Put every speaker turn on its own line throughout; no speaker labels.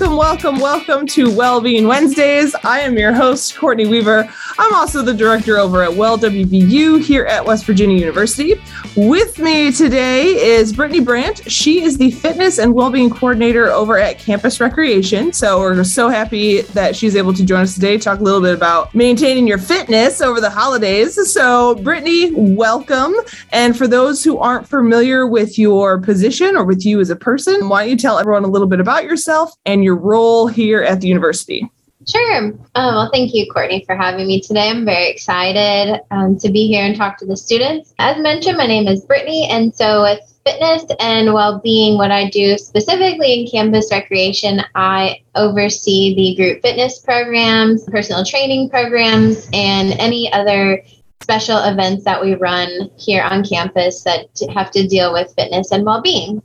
Welcome, welcome, welcome to Wellbeing Wednesdays. I am your host, Courtney Weaver. I'm also the director over at Well WVU here at West Virginia University. With me today is Brittany Brandt. She is the fitness and well-being coordinator over at Campus Recreation. So we're so happy that she's able to join us today, talk a little bit about maintaining your fitness over the holidays. So Brittany, welcome. And for those who aren't familiar with your position or with you as a person, why don't you tell everyone a little bit about yourself and your role here at the university?
Sure. Oh, well, thank you, Courtney, for having me today. I'm very excited um, to be here and talk to the students. As mentioned, my name is Brittany, and so with fitness and well-being, what I do specifically in campus recreation, I oversee the group fitness programs, personal training programs, and any other special events that we run here on campus that have to deal with fitness and well-being.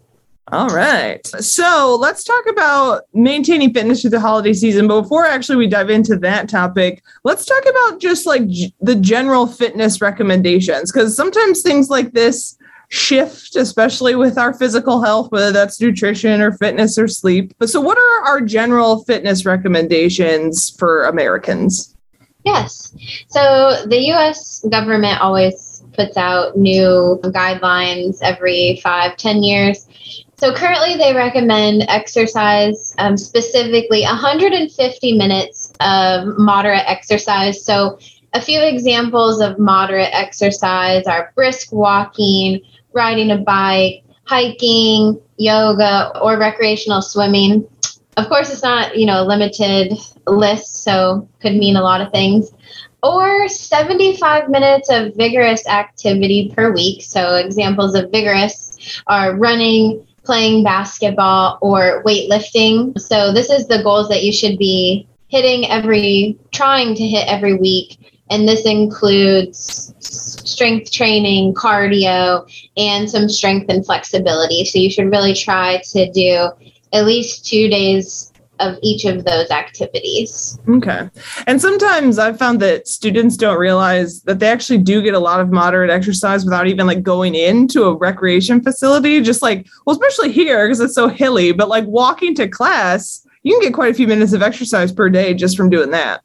All right. So let's talk about maintaining fitness through the holiday season. But before actually we dive into that topic, let's talk about just like g- the general fitness recommendations. Because sometimes things like this shift, especially with our physical health, whether that's nutrition or fitness or sleep. But so, what are our general fitness recommendations for Americans?
Yes. So the US government always puts out new guidelines every five, ten years so currently, they recommend exercise, um, specifically 150 minutes of moderate exercise. So, a few examples of moderate exercise are brisk walking, riding a bike, hiking, yoga, or recreational swimming. Of course, it's not you know a limited list, so could mean a lot of things. Or 75 minutes of vigorous activity per week. So examples of vigorous are running, playing basketball or weightlifting. So this is the goals that you should be hitting every trying to hit every week and this includes strength training, cardio, and some strength and flexibility. So you should really try to do at least 2 days of each of those activities.
Okay. And sometimes I've found that students don't realize that they actually do get a lot of moderate exercise without even like going into a recreation facility. Just like, well, especially here because it's so hilly, but like walking to class, you can get quite a few minutes of exercise per day just from doing that.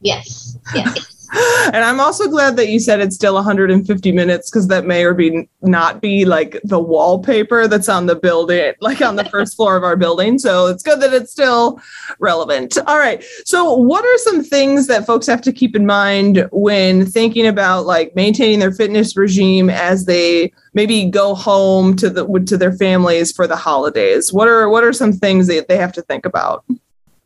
Yes. Yes.
And I'm also glad that you said it's still 150 minutes because that may or be not be like the wallpaper that's on the building, like on the first floor of our building. So it's good that it's still relevant. All right. So what are some things that folks have to keep in mind when thinking about like maintaining their fitness regime as they maybe go home to the to their families for the holidays? What are what are some things that they have to think about?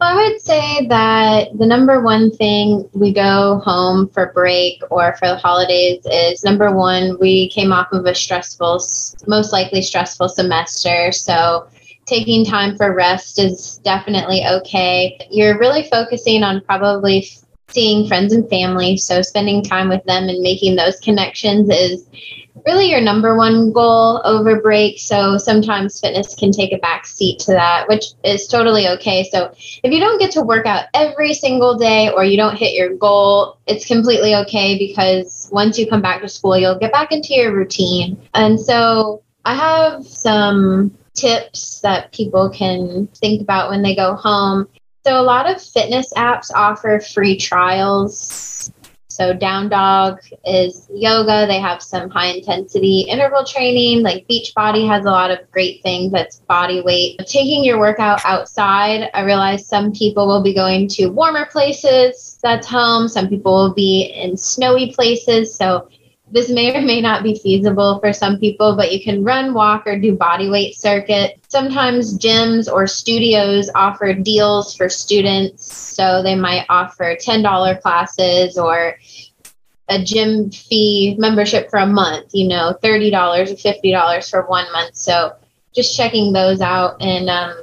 I would say that the number one thing we go home for break or for the holidays is number one, we came off of a stressful, most likely stressful semester. So taking time for rest is definitely okay. You're really focusing on probably seeing friends and family. So spending time with them and making those connections is really your number one goal over break. So sometimes fitness can take a back seat to that, which is totally okay. So if you don't get to work out every single day or you don't hit your goal, it's completely okay because once you come back to school, you'll get back into your routine. And so I have some tips that people can think about when they go home. So a lot of fitness apps offer free trials so Down Dog is yoga. They have some high intensity interval training. Like Beachbody has a lot of great things that's body weight. Taking your workout outside, I realize some people will be going to warmer places that's home. Some people will be in snowy places. So this may or may not be feasible for some people, but you can run, walk, or do body weight circuit. Sometimes gyms or studios offer deals for students. So they might offer $10 classes or a gym fee membership for a month, you know, $30 or $50 for one month. So just checking those out and um,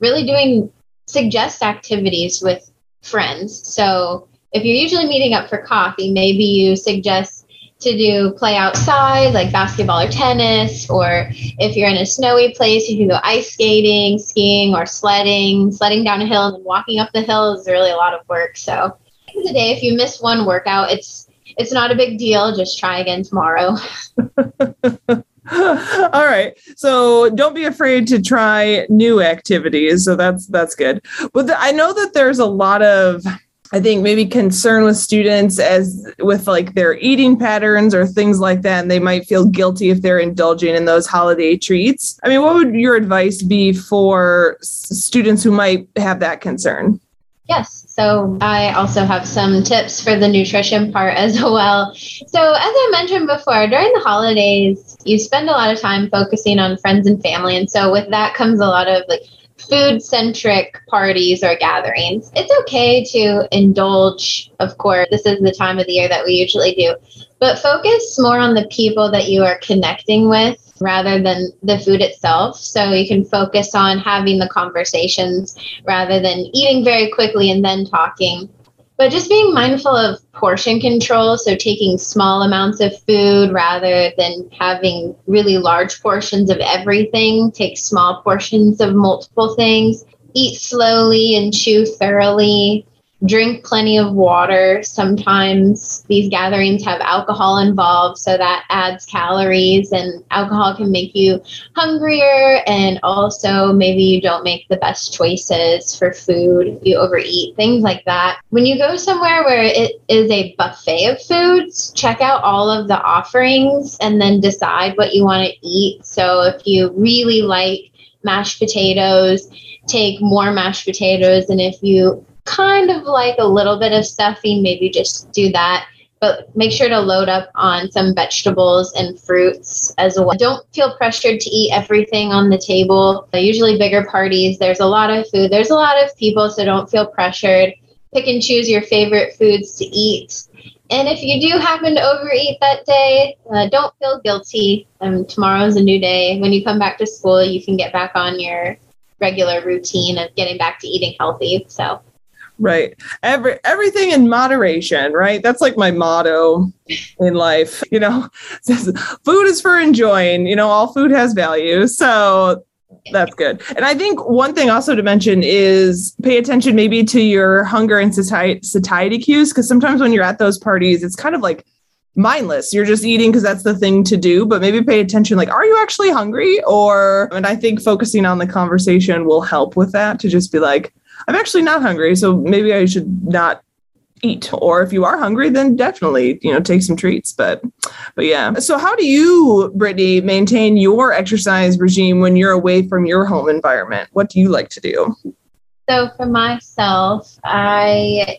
really doing suggest activities with friends. So if you're usually meeting up for coffee, maybe you suggest to do play outside like basketball or tennis or if you're in a snowy place you can go ice skating skiing or sledding sledding down a hill and walking up the hill is really a lot of work so the day if you miss one workout it's it's not a big deal just try again tomorrow
All right. So don't be afraid to try new activities. So that's that's good. But I know that there's a lot of I think maybe concern with students as with like their eating patterns or things like that. And they might feel guilty if they're indulging in those holiday treats. I mean, what would your advice be for students who might have that concern?
Yes. So I also have some tips for the nutrition part as well. So, as I mentioned before, during the holidays, you spend a lot of time focusing on friends and family. And so, with that comes a lot of like food centric parties or gatherings. It's okay to indulge, of course. This is the time of the year that we usually do, but focus more on the people that you are connecting with rather than the food itself. So you can focus on having the conversations rather than eating very quickly and then talking. But just being mindful of portion control, so taking small amounts of food rather than having really large portions of everything, take small portions of multiple things, eat slowly and chew thoroughly, drink plenty of water. Sometimes these gatherings have alcohol involved, so that adds calories, and alcohol can make you hungrier. And also, maybe you don't make the best choices for food, you overeat, things like that. When you go somewhere where it is a buffet of foods, check out all of the offerings and then decide what you want to eat. So, if you really like mashed potatoes, take more mashed potatoes. And if you kind of like a little bit of stuffing, maybe just do that. But make sure to load up on some vegetables and fruits as well. Don't feel pressured to eat everything on the table. Usually, bigger parties, there's a lot of food, there's a lot of people, so don't feel pressured. Pick and choose your favorite foods to eat. And if you do happen to overeat that day, uh, don't feel guilty. Um, tomorrow's a new day. When you come back to school, you can get back on your regular routine of getting back to eating healthy. So
right. Every everything in moderation right? That's like my motto in life you know? Food is for enjoying you know all food has value. So that's good. And i think one thing also to mention is pay attention maybe to your hunger and satiety, satiety cues because sometimes when you're at those parties it's kind of like mindless. You're just eating because that's the thing to do but maybe pay attention like are you actually hungry? Or and i think focusing on the conversation will help with that to just be like I'm actually not hungry, so maybe I should not eat. Or if you are hungry then definitely you know take some treats but but yeah. So how do you brittany maintain your exercise regime when you're away from your home environment? What do you like to do?
So for myself i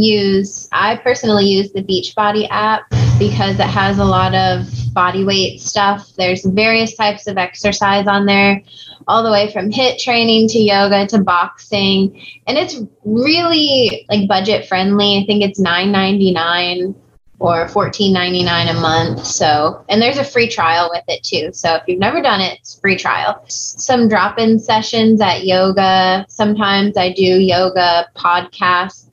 use i personally use the beachbody app because it has a lot of body weight stuff there's various types of exercise on there all the way from HIIT training to yoga to boxing. And it's really like budget friendly. I think it's $9.99 or $14.99 a month. So, and there's a free trial with it too. So if you've never done it, it's free trial. Some drop in sessions at yoga. Sometimes I do yoga podcasts.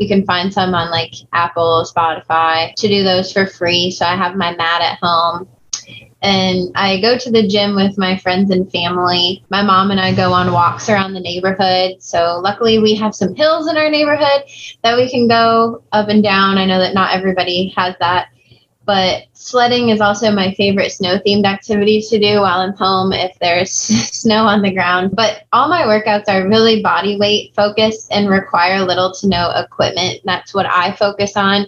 You can find some on like Apple, Spotify to do those for free. So I have my mat at home and I go to the gym with my friends and family. My mom and I go on walks around the neighborhood. So, luckily, we have some hills in our neighborhood that we can go up and down. I know that not everybody has that, but sledding is also my favorite snow themed activity to do while I'm home if there's snow on the ground. But all my workouts are really body weight focused and require little to no equipment. That's what I focus on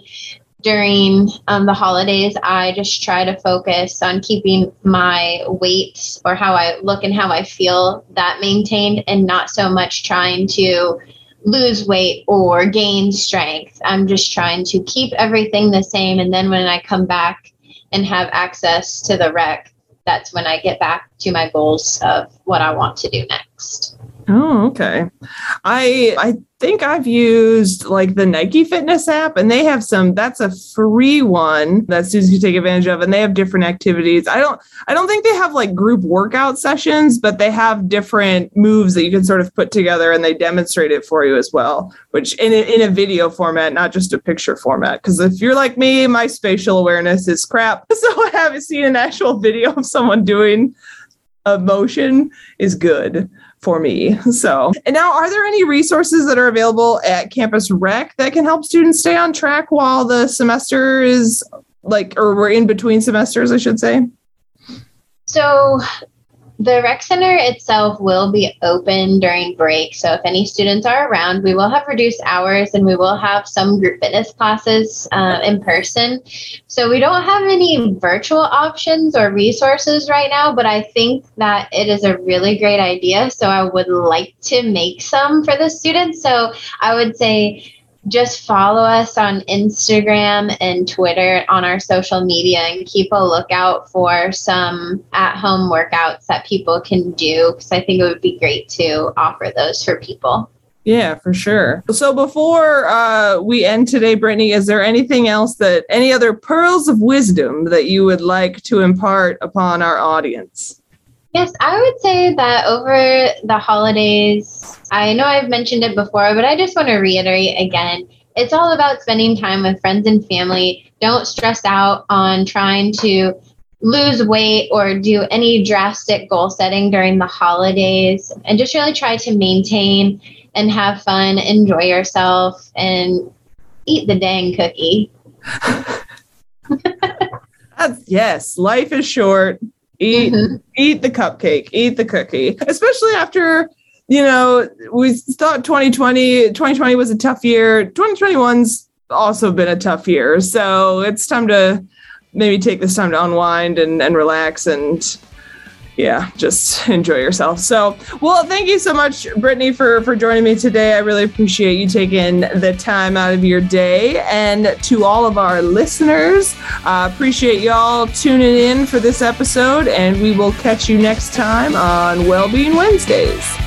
during um, the holidays, I just try to focus on keeping my weight or how I look and how I feel that maintained and not so much trying to lose weight or gain strength. I'm just trying to keep everything the same. And then when I come back and have access to the rec, that's when I get back to my goals of what I want to do next.
Oh, okay. I I think I've used like the Nike Fitness app, and they have some. That's a free one that students can take advantage of, and they have different activities. I don't I don't think they have like group workout sessions, but they have different moves that you can sort of put together, and they demonstrate it for you as well. Which in a, in a video format, not just a picture format. Because if you're like me, my spatial awareness is crap, so I haven't seen an actual video of someone doing a motion is good for me. So, and now are there any resources that are available at Campus Rec that can help students stay on track while the semester is like, or we're in between semesters, I should say?
So the rec center itself will be open during break. So if any students are around, we will have reduced hours and we will have some group fitness classes uh, in person. So we don't have any virtual options or resources right now, but I think that it is a really great idea. So I would like to make some for the students. So I would say just follow us on Instagram and Twitter on our social media and keep a lookout for some at home workouts that people can do because I think it would be great to offer those for people.
Yeah, for sure. So before uh, we end today, Brittany, is there anything else that any other pearls of wisdom that you would like to impart upon our audience?
Yes, I would say that over the holidays, I know I've mentioned it before, but I just want to reiterate again. It's all about spending time with friends and family. Don't stress out on trying to lose weight or do any drastic goal setting during the holidays and just really try to maintain and have fun, enjoy yourself, and eat the dang cookie.
yes, life is short eat mm-hmm. eat the cupcake eat the cookie especially after you know we thought 2020 2020 was a tough year 2021's also been a tough year so it's time to maybe take this time to unwind and, and relax and yeah, just enjoy yourself. So, well, thank you so much, Brittany, for for joining me today. I really appreciate you taking the time out of your day. And to all of our listeners, uh, appreciate y'all tuning in for this episode. And we will catch you next time on Wellbeing Wednesdays.